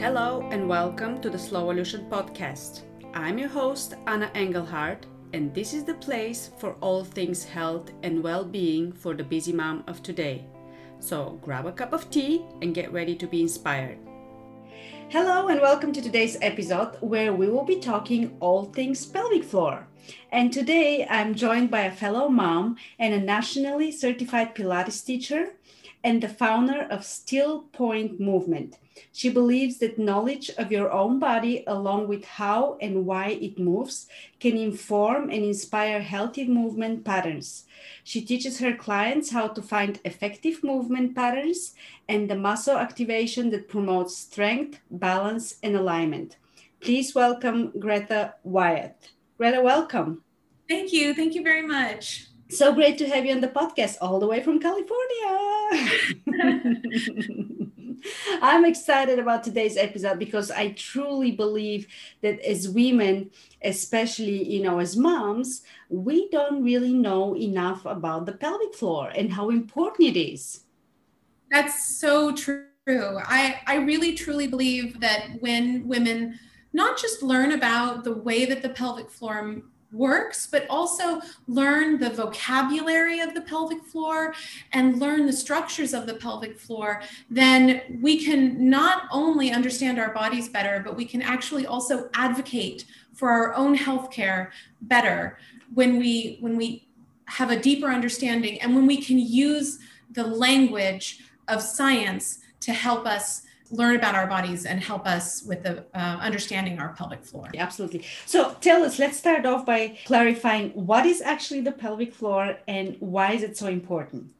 Hello and welcome to the Slowolution podcast. I'm your host, Anna Engelhardt, and this is the place for all things health and well being for the busy mom of today. So grab a cup of tea and get ready to be inspired. Hello and welcome to today's episode where we will be talking all things pelvic floor. And today I'm joined by a fellow mom and a nationally certified Pilates teacher and the founder of Still Point Movement. She believes that knowledge of your own body, along with how and why it moves, can inform and inspire healthy movement patterns. She teaches her clients how to find effective movement patterns and the muscle activation that promotes strength, balance, and alignment. Please welcome Greta Wyeth. Greta, welcome. Thank you. Thank you very much. So great to have you on the podcast all the way from California. I'm excited about today's episode because I truly believe that as women, especially you know as moms, we don't really know enough about the pelvic floor and how important it is. That's so true. I I really truly believe that when women not just learn about the way that the pelvic floor works, but also learn the vocabulary of the pelvic floor and learn the structures of the pelvic floor, then we can not only understand our bodies better, but we can actually also advocate for our own healthcare better when we when we have a deeper understanding and when we can use the language of science to help us learn about our bodies and help us with the uh, understanding our pelvic floor. Absolutely. So tell us, let's start off by clarifying what is actually the pelvic floor and why is it so important?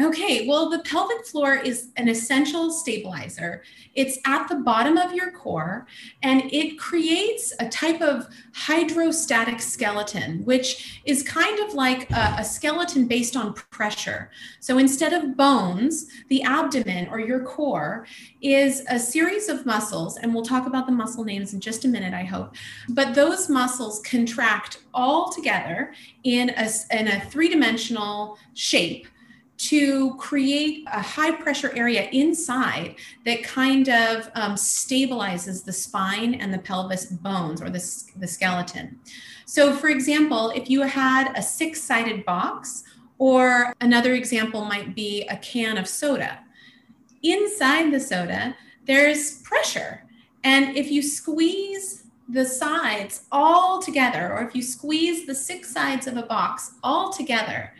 Okay, well, the pelvic floor is an essential stabilizer. It's at the bottom of your core and it creates a type of hydrostatic skeleton, which is kind of like a, a, skeleton based on pressure. So instead of bones, the abdomen or your core is a series of muscles, and we'll talk about the muscle names in just a minute, I hope. But those muscles contract all together in a, in a three dimensional shape to create a high pressure area inside that kind of um, stabilizes the spine and the pelvis bones or the, the skeleton. So, for example, if you had a six sided box, or another example might be a can of soda, inside the soda, there's pressure. And if you squeeze the sides all together, or if you squeeze the six sides of a box all together,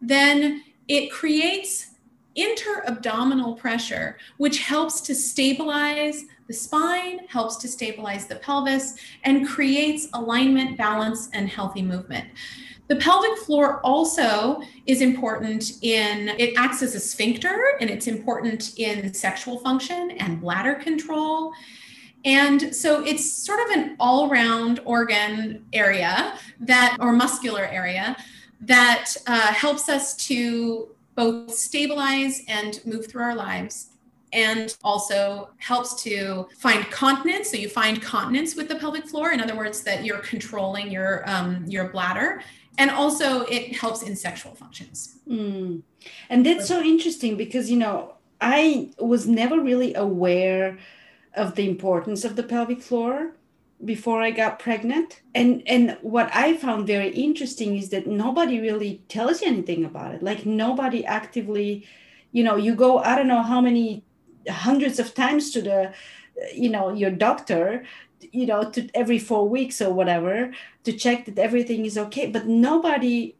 then it creates interabdominal pressure, which helps to stabilize the spine, helps to stabilize the pelvis, and creates alignment, balance, and healthy movement. The pelvic floor also is important in, it acts as a sphincter and it's important in sexual function and bladder control. And so it's sort of an all round organ area that, or muscular area that uh, helps us to both stabilize and move through our lives and also helps to find continence. So you find continence with the pelvic floor in other words that you're controlling your um, your bladder. And also it helps in sexual functions. Mm. and that's so interesting because you know i was never really aware of the importance of the pelvic floor before I got pregnant. And and what I found very interesting is that nobody really tells you anything about it. Like nobody actively, you know, you go I don't know how many hundreds of times to the you know your doctor you know to every 4 weeks or whatever to check that everything is okay but nobody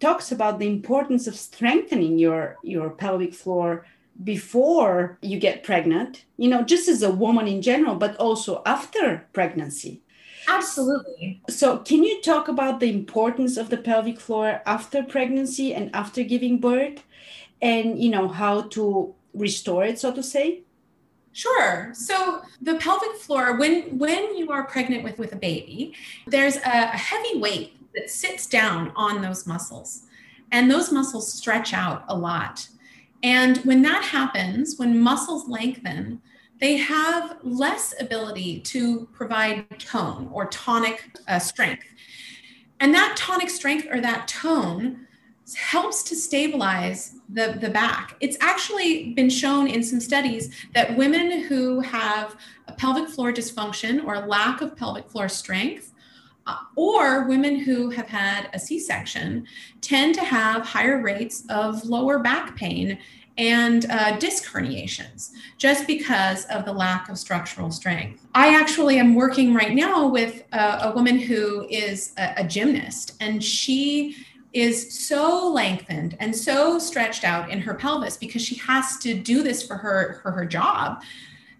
talks about the importance of strengthening your your pelvic floor before you get pregnant, you know, just as a woman in general, but also after pregnancy. Absolutely. So, can you talk about the importance of the pelvic floor after pregnancy and after giving birth and, you know, how to restore it, so to say? Sure. So the pelvic floor, when when you are pregnant with with a baby, there's a, a heavy weight that sits down on those muscles, and those muscles stretch out a lot. And when that happens, when muscles lengthen, they have less ability to provide tone or tonic uh, strength. And that tonic strength or that tone helps to stabilize the, the back. It's actually been shown in some studies that women who have a pelvic floor dysfunction or lack of pelvic floor strength, or women who have had a C section, tend to have higher rates of lower back pain and uh, disc herniations just because of the lack of structural strength. I actually am working right now with a, a woman who is a, a gymnast, and she is so lengthened and so stretched out in her pelvis because she has to do this for her for her job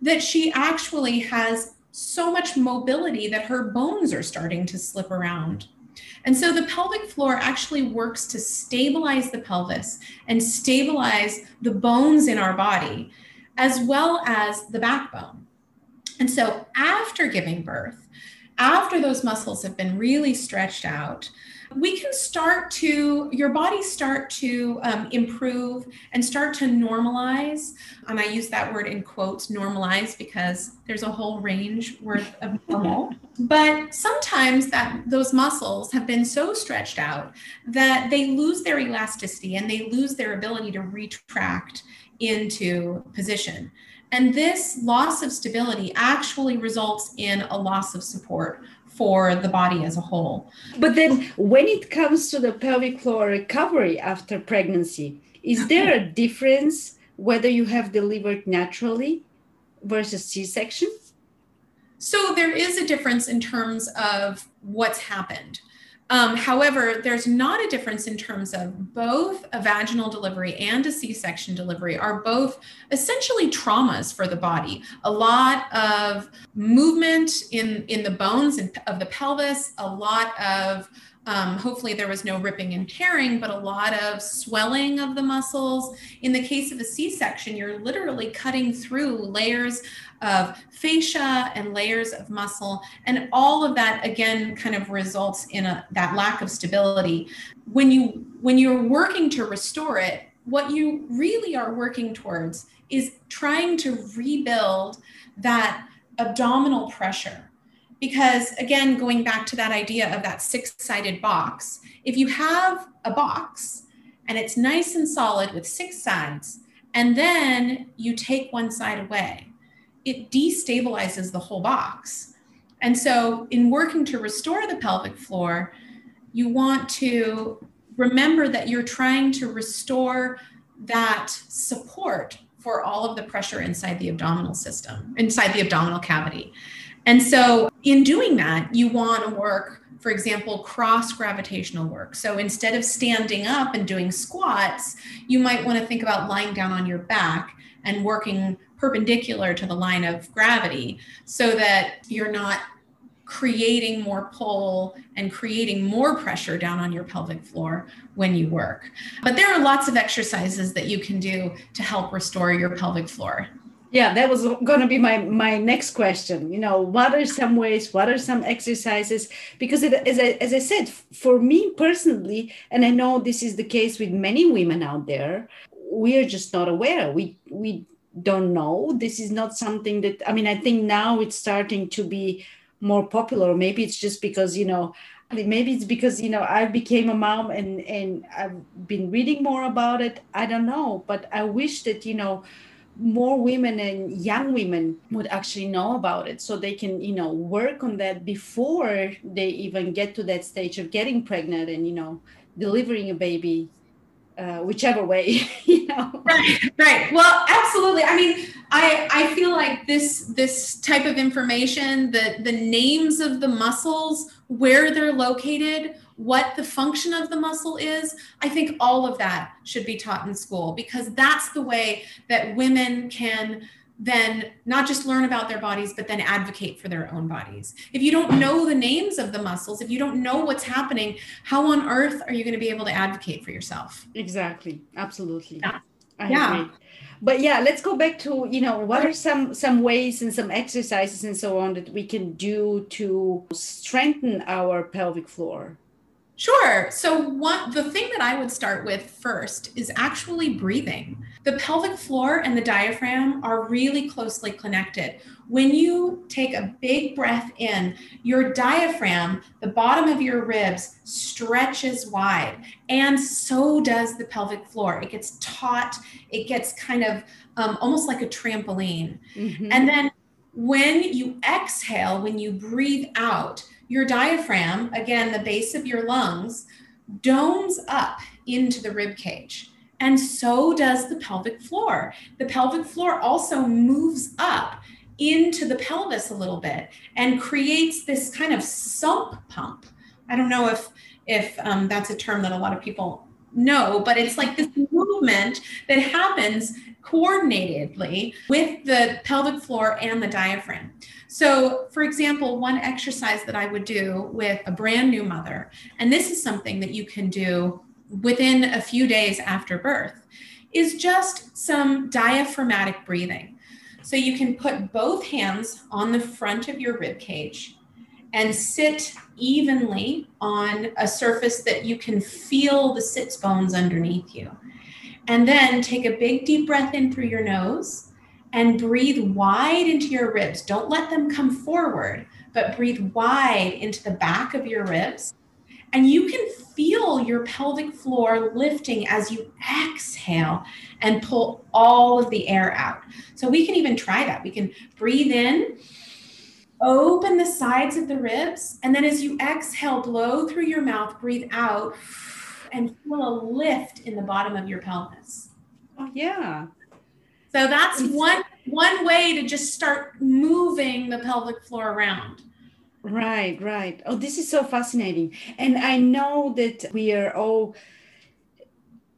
that she actually has so much mobility that her bones are starting to slip around. And so the pelvic floor actually works to stabilize the pelvis and stabilize the bones in our body, as well as the backbone. And so after giving birth, after those muscles have been really stretched out, we can start to, your body start to um, improve and start to normalize. And I use that word in quotes, normalize, because there's a whole range worth of normal. but sometimes that those muscles have been so stretched out that they lose their elasticity and they lose their ability to retract into position. And this loss of stability actually results in a loss of support for the body as a whole. But then, when it comes to the pelvic floor recovery after pregnancy, is there a difference whether you have delivered naturally versus C section? So, there is a difference in terms of what's happened. Um, however, there's not a difference in terms of both a vaginal delivery and a C section delivery are both essentially traumas for the body. A lot of movement in, in the bones of the pelvis, a lot of um, hopefully, there was no ripping and tearing, but a lot of swelling of the muscles. In the case of a C section, you're literally cutting through layers of fascia and layers of muscle. And all of that, again, kind of results in a, that lack of stability. When, you, when you're working to restore it, what you really are working towards is trying to rebuild that abdominal pressure because again going back to that idea of that six sided box if you have a box and it's nice and solid with six sides and then you take one side away it destabilizes the whole box. And so in working to restore the pelvic floor you want to remember that you're trying to restore that support for all of the pressure inside the abdominal system inside the abdominal cavity and so, in doing that, you want to work, for example, cross gravitational work. So, instead of standing up and doing squats, you might want to think about lying down on your back and working perpendicular to the line of gravity so that you're not creating more pull and creating more pressure down on your pelvic floor when you work. But there are lots of exercises that you can do to help restore your pelvic floor yeah that was going to be my my next question. You know what are some ways what are some exercises? Because it, as, I, as i said for me personally and i know this is the case with many women out there we are just not aware. We we don't know. This is not something that i mean i think now it's starting to be more popular. Maybe it's just because you know maybe it's because you know i became a mom and and i've been reading more about it. I don't know but i wish that you know more women and young women would actually know about it. So they can you know work on that before they even get to that stage of getting pregnant and you know delivering a baby uh, whichever way you know. Right right. Well absolutely. I mean i i feel like this this type of information the the names of the muscles where they're located what the function of the muscle is, I think all of that should be taught in school because that's the way that women can then not just learn about their bodies, but then advocate for their own bodies. If you don't know the names of the muscles, if you don't know what's happening, how on earth are you going to be able to advocate for yourself? Exactly. Absolutely. Yeah. I yeah. Agree. But yeah, let's go back to, you know, what are some some ways and some exercises and so on that we can do to strengthen our pelvic floor? Sure. So one the thing that I would start with first is actually breathing. The pelvic floor and the diaphragm are really closely connected. When you take a big breath in, your diaphragm, the bottom of your ribs, stretches wide, and so does the pelvic floor. It gets taut, it gets kind of um, almost like a trampoline. Mm-hmm. And then when you exhale, when you breathe out, your diaphragm, again, the base of your lungs, domes up into the rib cage. And so does the pelvic floor. The pelvic floor also moves up into the pelvis a little bit and creates this kind of sump pump. I don't know if if um, that's a term that a lot of people know, but it's like this movement that happens coordinatedly with the pelvic floor and the diaphragm. So, for example, one exercise that I would do with a brand new mother, and this is something that you can do within a few days after birth, is just some diaphragmatic breathing. So, you can put both hands on the front of your rib cage and sit evenly on a surface that you can feel the sits bones underneath you. And then take a big deep breath in through your nose and breathe wide into your ribs. Don't let them come forward, but breathe wide into the back of your ribs. And you can feel your pelvic floor lifting as you exhale and pull all of the air out. So we can even try that. We can breathe in, open the sides of the ribs, and then as you exhale, blow through your mouth, breathe out and feel a lift in the bottom of your pelvis. Oh, yeah. So that's one one way to just start moving the pelvic floor around. Right, right. Oh, this is so fascinating. And I know that we are all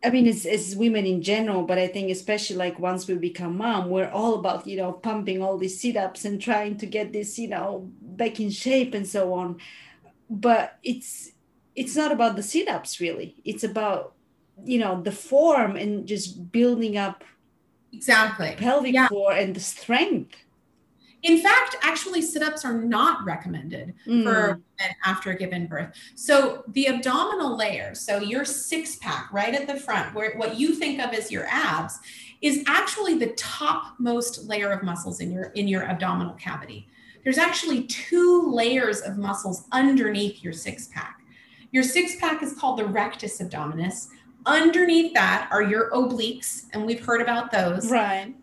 I mean, as, it's women in general, but I think especially like once we become mom, we're all about, you know, pumping all these sit-ups and trying to get this, you know, back in shape and so on. But it's it's not about the sit-ups really it's about you know the form and just building up exactly pelvic yeah. floor and the strength in fact actually sit-ups are not recommended mm. for women after given birth so the abdominal layer so your six pack right at the front where what you think of as your abs is actually the topmost layer of muscles in your in your abdominal cavity there's actually two layers of muscles underneath your six pack your six pack is called the rectus abdominis. Underneath that are your obliques, and we've heard about those. Right.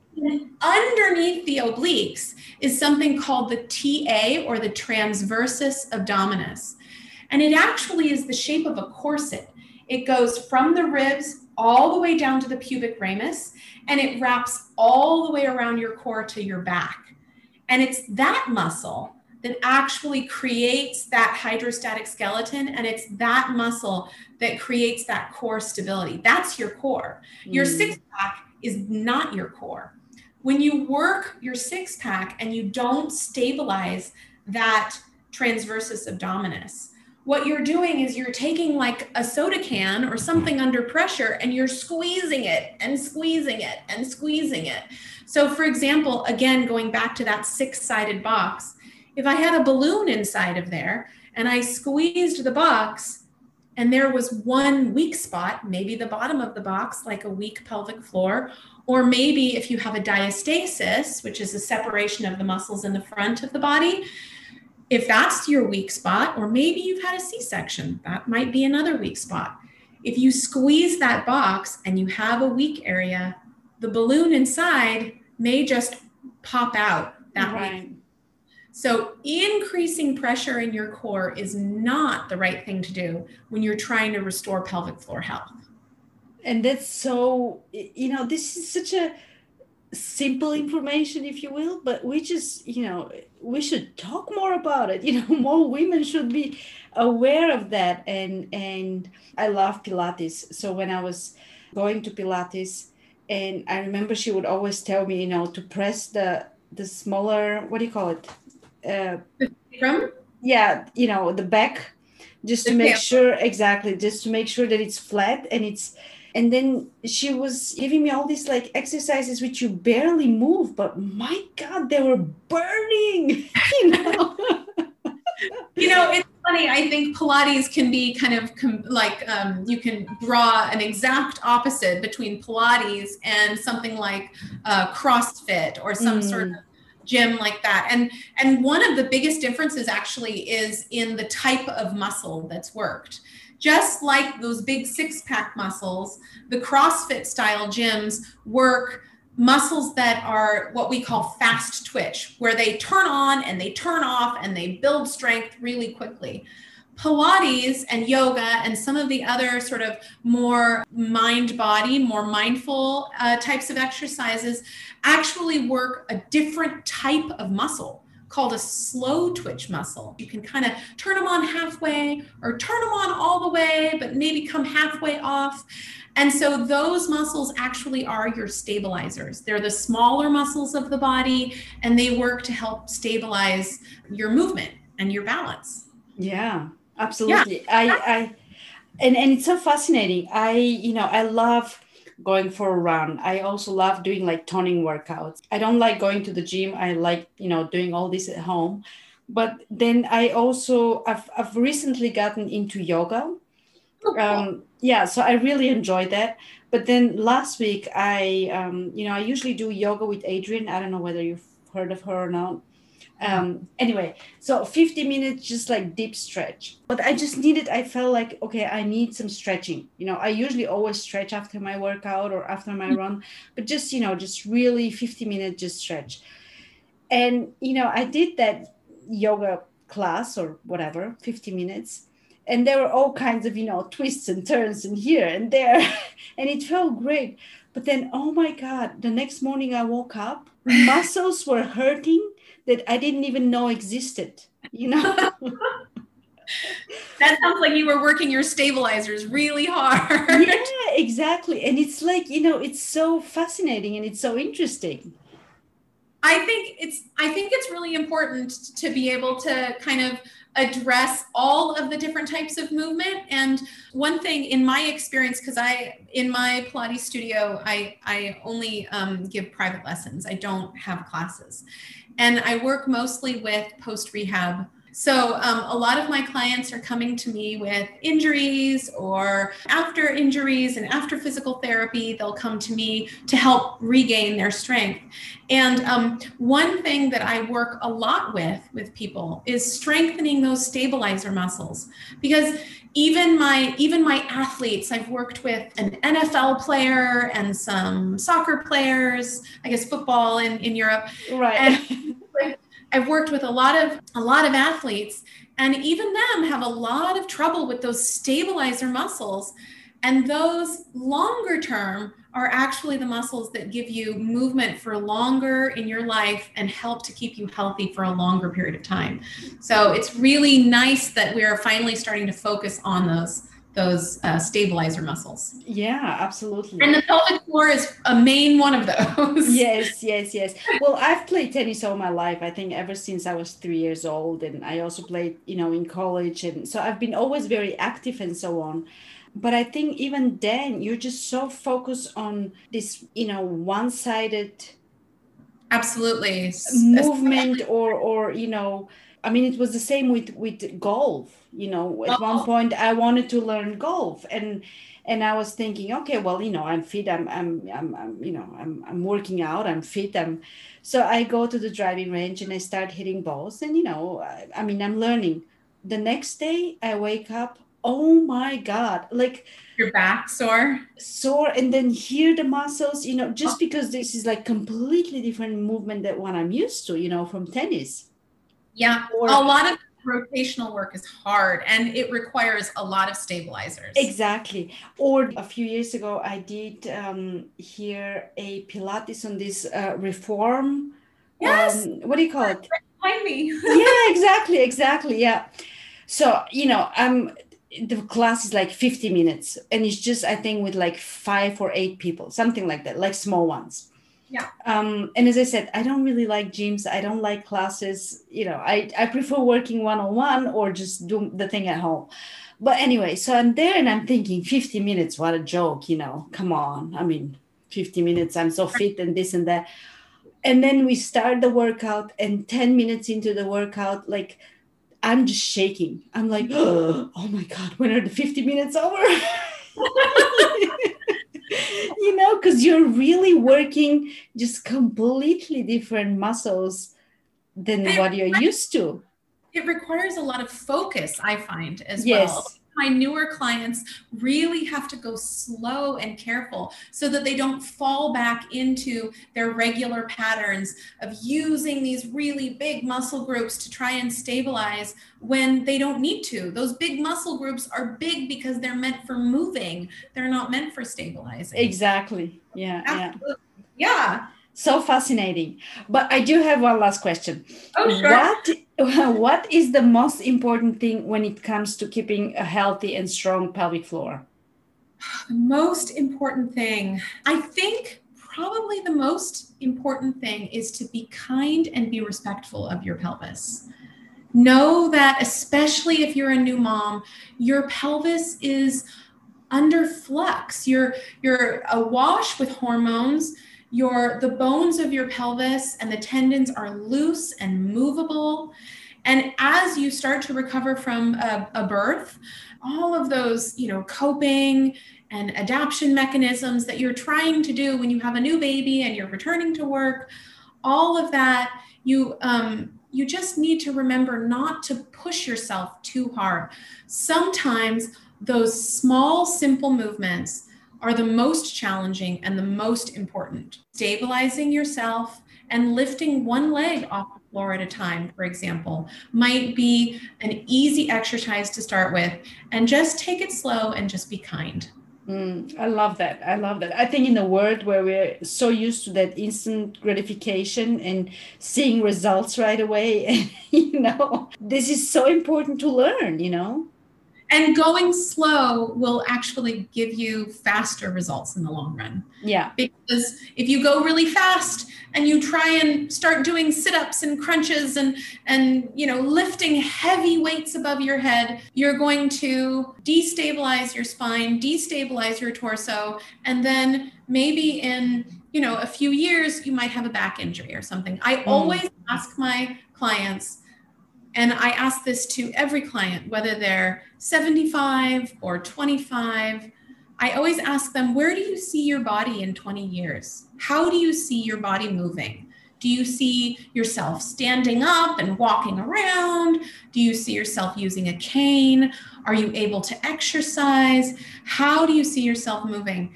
Underneath the obliques is something called the TA or the transversus abdominis. And it actually is the shape of a corset. It goes from the ribs all the way down to the pubic ramus, and it wraps all the way around your core to your back. And it's that muscle that actually creates that hydrostatic skeleton and it's that muscle that creates that core stability that's your core mm. your six pack is not your core when you work your six pack and you don't stabilize that transversus abdominis what you're doing is you're taking like a soda can or something under pressure and you're squeezing it and squeezing it and squeezing it. So for example again going back to that six sided box if I had a balloon inside of there and I squeezed the box and there was one weak spot, maybe the bottom of the box, like a weak pelvic floor, or maybe if you have a diastasis, which is a separation of the muscles in the front of the body, if that's your weak spot, or maybe you've had a C section, that might be another weak spot. If you squeeze that box and you have a weak area, the balloon inside may just pop out that right. weak so, increasing pressure in your core is not the right thing to do when you're trying to restore pelvic floor health. And that's so, you know, this is such a simple information, if you will, but we just, you know, we should talk more about it. You know, more women should be aware of that. And and I love Pilates. So when I was going to Pilates, and I remember she would always tell me, you know, to press the the smaller, what do you call it? uh, from yeah you know the back just to make sure exactly just to make sure that it's flat and it's and then she was giving me all these like exercises which you barely move but my god they were burning you know you know it's funny. I think Pilates can be kind of com- like um, you can draw an exact opposite between Pilates and something like uh, CrossFit or some mm. sort of gym like that. And and one of the biggest differences actually is in the type of muscle that's worked. Just like those big six pack muscles, the CrossFit style gyms work muscles that are what we call fast twitch, where they turn on and they turn off and they build strength really quickly. Pilates and yoga and some of the other sort of more mind body, more mindful uh, types of exercises actually work a different type of muscle called a slow twitch muscle. You can kind of turn them on halfway or turn them on all the way, but maybe come halfway off. And so those muscles actually are your stabilizers. They're the smaller muscles of the body and they work to help stabilize your movement and your balance. Yeah, absolutely. Yeah. I I and and it's so fascinating. I you know, I love going for a run. I also love doing like toning workouts. I don't like going to the gym. I like, you know, doing all this at home. But then I also I've I've recently gotten into yoga. Oh, um, yeah, so I really enjoyed that. But then last week I um, you know, I usually do yoga with Adriene. I don't know whether you've heard of her or not um anyway so 50 minutes just like deep stretch. But i just needed i felt like okay i need some stretching. You know i usually always stretch after my workout or after my run but just you know just really 50 minutes just stretch. And you know i did that yoga class or whatever 50 minutes and there were all kinds of you know twists and turns and here and there and it felt great. But then oh my god the next morning i woke up muscles were hurting that I didn't even know existed, you know? that sounds like you were working your stabilizers really hard. Yeah, exactly. And it's like, you know, it's so fascinating and it's so interesting. I think it's I think it's really important to be able to kind of address all of the different types of movement and one thing in my experience because i in my pilates studio i i only um, give private lessons i don't have classes and I work mostly with post rehab. So, um, a lot of my clients are coming to me with injuries or after injuries and after physical therapy, they'll come to me to help regain their strength. And um, one thing that I work a lot with with people is strengthening those stabilizer muscles. Because even my even my athletes i've worked with an nfl player and some soccer players i guess football in, in europe. Right i've worked with a lot of a lot of athletes and even them have a lot of trouble with those stabilizer muscles and those longer term are actually the muscles that give you movement for longer in your life and help to keep you healthy for a longer period of time. So it's really nice that we are finally starting to focus on those those uh, stabilizer muscles. Yeah, absolutely. And the pelvic floor is a main one of those. yes, yes, yes. Well, I've played tennis all my life. I think ever since I was three years old, and I also played, you know, in college, and so I've been always very active and so on but i think even then you're just so focused on this you know one-sided absolutely movement or or you know i mean it was the same with with golf you know at one oh. point i wanted to learn golf and and i was thinking okay well you know i'm fit i'm i'm i'm, I'm you know i'm i'm working out i'm fit i'm so i go to the driving range and i start hitting balls and you know I, I mean i'm learning. The next day i wake up oh my god like your back sore? Sore and then here the muscles you know just oh. because this is like completely different movement than what i'm used to you know from tennis yeah or, a lot of rotational work is hard and it requires a lot of stabilizers. Exactly. Or a few years ago i did um, here a pilates on this uh, reform yes. um, what do you call it? Behind me. Yeah exactly exactly yeah. So you know i'm the class is like 50 minutes and it's just i think with like five or eight people something like that like small ones yeah. Um and as i said i don't really like gyms. I don't like classes. You know i i prefer working one-on-one or just do the thing at home. But anyway so i'm there and i'm thinking 50 minutes what a joke you know come on. I mean 50 minutes i'm so fit and this and that. And then we start the workout and 10 minutes into the workout like I'm just shaking. I'm like, oh my God, when are the 50 minutes over? you know, because you're really working just completely different muscles than what you're used to. It requires a lot of focus, I find, as yes. well my newer clients really have to go slow and careful so that they don't fall back into their regular patterns of using these really big muscle groups to try and stabilize when they don't need to. Those big muscle groups are big because they're meant for moving, they're not meant for stabilizing. Exactly. Yeah. Absolutely. Yeah. yeah. So fascinating. But I do have one last question. Oh, sure. What what is the most important thing when it comes to keeping a healthy and strong pelvic floor? The most important thing, I think probably the most important thing is to be kind and be respectful of your pelvis. Know that, especially if you're a new mom, your pelvis is under flux. You're, you're awash with hormones your the bones of your pelvis and the tendons are loose and movable. And as you start to recover from a, a birth all of those you know coping and adaptation mechanisms that you're trying to do when you have a new baby and you're returning to work all of that you um, you just need to remember not to push yourself too hard. Sometimes those small simple movements are the most challenging and the most important. Stabilizing yourself and lifting one leg off the floor at a time, for example, might be an easy exercise to start with. And just take it slow and just be kind. Mm, I love that. I love that. I think in a world where we're so used to that instant gratification and seeing results right away, you know, this is so important to learn, you know and going slow will actually give you faster results in the long run. Yeah. Because if you go really fast and you try and start doing sit-ups and crunches and and you know lifting heavy weights above your head you're going to destabilize your spine destabilize your torso and then maybe in you know a few years you might have a back injury or something. I mm. always ask my clients and I ask this to every client, whether they're 75 or 25. I always ask them, where do you see your body in 20 years? How do you see your body moving? Do you see yourself standing up and walking around? Do you see yourself using a cane? Are you able to exercise? How do you see yourself moving?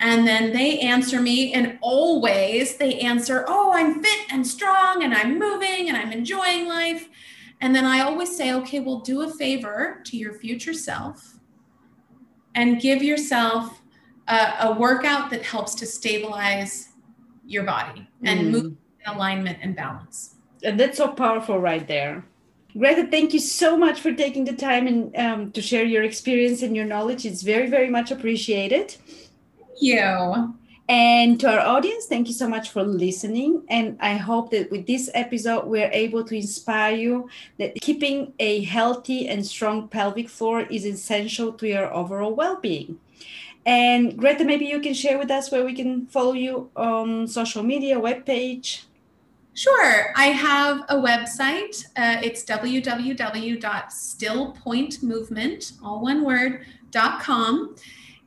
And then they answer me, and always they answer, Oh, I'm fit and strong, and I'm moving, and I'm enjoying life. And then I always say, okay, well, do a favor to your future self and give yourself a, a workout that helps to stabilize your body and mm. move in alignment and balance. And that's so powerful right there. Greta, thank you so much for taking the time and um, to share your experience and your knowledge. It's very, very much appreciated. Thank you. And to our audience, thank you so much for listening. And I hope that with this episode, we're able to inspire you that keeping a healthy and strong pelvic floor is essential to your overall well being. And Greta, maybe you can share with us where we can follow you on social media, webpage. Sure. I have a website. Uh, it's www.stillpointmovement, all one word, .com.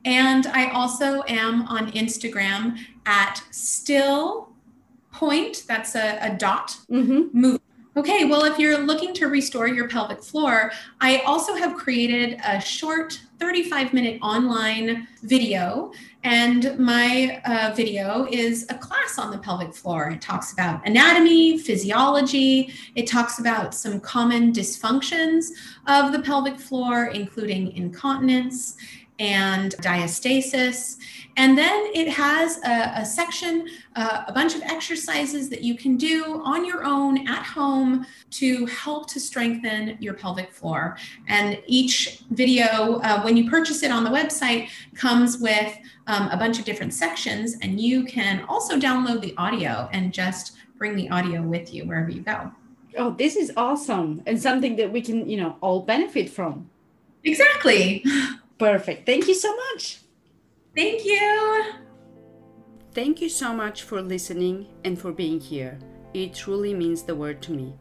And I also am on Instagram at still point, that's a, a dot, mm-hmm. move. Okay, well, if you're looking to restore your pelvic floor, I also have created a short 35 minute online video. And my uh, video is a class on the pelvic floor. It talks about anatomy, physiology, it talks about some common dysfunctions of the pelvic floor, including incontinence and diastasis. And then it has a, a section, uh, a bunch of exercises that you can do on your own at home to help to strengthen your pelvic floor. And each video, uh, when you purchase it on the website, comes with um, a bunch of different sections. And you can also download the audio and just bring the audio with you wherever you go. Oh, this is awesome. And something that we can, you know, all benefit from. Exactly. Perfect. Thank you so much. Thank you. Thank you so much for listening and for being here. It truly means the world to me.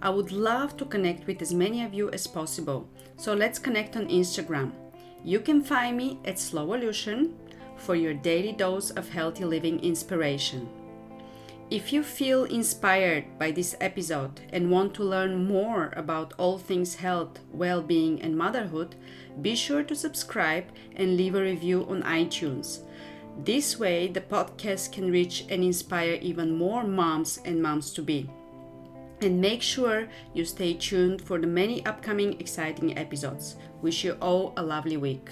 I would love to connect with as many of you as possible. So let's connect on Instagram. You can find me at Slowolution for your daily dose of healthy living inspiration. If you feel inspired by this episode and want to learn more about all things health, well being, and motherhood, be sure to subscribe and leave a review on iTunes. This way, the podcast can reach and inspire even more moms and moms to be. And make sure you stay tuned for the many upcoming exciting episodes. Wish you all a lovely week.